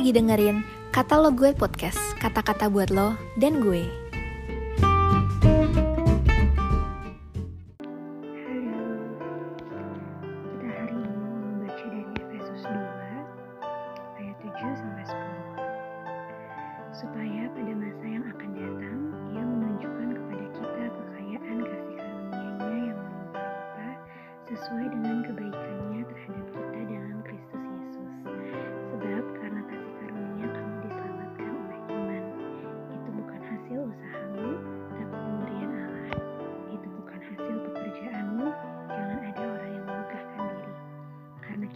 lagi dengerin Kata Lo Gue Podcast, kata-kata buat lo dan gue. Halo, kita hari ini membaca dari Efesus 2 ayat 7 sampai 10. Supaya pada masa yang akan datang, ia menunjukkan kepada kita kekayaan kasih karunia-Nya yang melimpah sesuai dengan kebaikannya terhadap kita dalam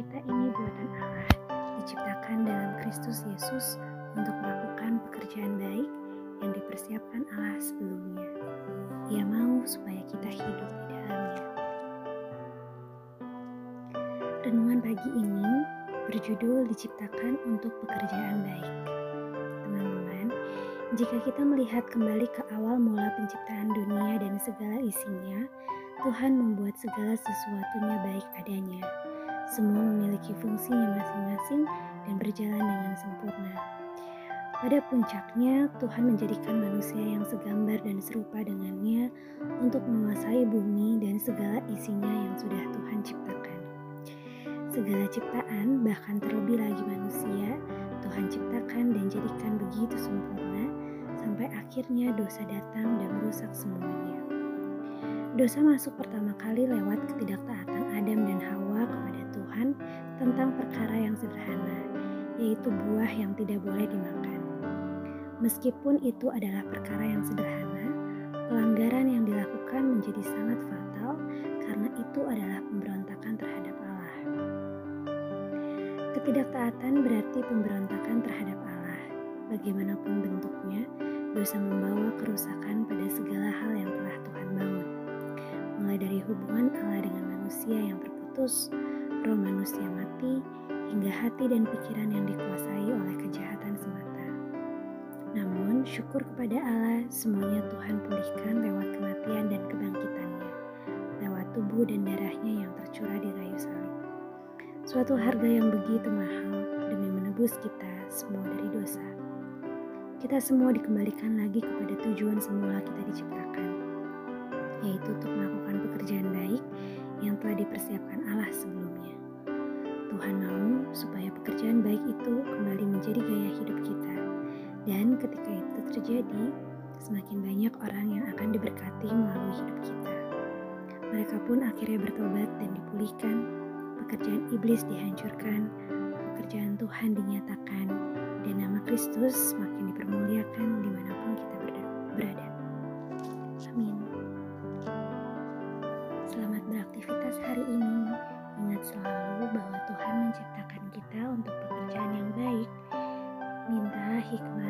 kita ini buatan Allah, diciptakan dalam Kristus Yesus untuk melakukan pekerjaan baik yang dipersiapkan Allah sebelumnya. Ia mau supaya kita hidup di dalamnya. Renungan pagi ini berjudul diciptakan untuk pekerjaan baik. Teman-teman, jika kita melihat kembali ke awal mula penciptaan dunia dan segala isinya, Tuhan membuat segala sesuatunya baik adanya. Semua memiliki fungsinya masing-masing dan berjalan dengan sempurna. Pada puncaknya, Tuhan menjadikan manusia yang segambar dan serupa dengannya untuk menguasai bumi dan segala isinya yang sudah Tuhan ciptakan. Segala ciptaan, bahkan terlebih lagi manusia, Tuhan ciptakan dan jadikan begitu sempurna sampai akhirnya dosa datang dan merusak semuanya. Dosa masuk pertama kali lewat ketidaktaatan Adam dan Hawa kepada Tuhan tentang perkara yang sederhana, yaitu buah yang tidak boleh dimakan. Meskipun itu adalah perkara yang sederhana, pelanggaran yang dilakukan menjadi sangat fatal karena itu adalah pemberontakan terhadap Allah. Ketidaktaatan berarti pemberontakan terhadap Allah. Bagaimanapun bentuknya, dosa membawa kerusakan pada segala hal yang telah Tuhan bangun. Mulai dari hubungan Allah dengan manusia yang terputus, roh manusia mati, hingga hati dan pikiran yang dikuasai oleh kejahatan semata. Namun, syukur kepada Allah, semuanya Tuhan pulihkan lewat kematian dan kebangkitannya, lewat tubuh dan darahnya yang tercurah di kayu salib. Suatu harga yang begitu mahal demi menebus kita semua dari dosa. Kita semua dikembalikan lagi kepada tujuan semula kita diciptakan, yaitu untuk melakukan pekerjaan baik yang telah dipersiapkan Allah sebelumnya. Tuhan mau supaya pekerjaan baik itu kembali menjadi gaya hidup kita. Dan ketika itu terjadi, semakin banyak orang yang akan diberkati melalui hidup kita. Mereka pun akhirnya bertobat dan dipulihkan, pekerjaan iblis dihancurkan, pekerjaan Tuhan dinyatakan, dan nama Kristus semakin dipermuliakan di mana pun kita berada. حکمت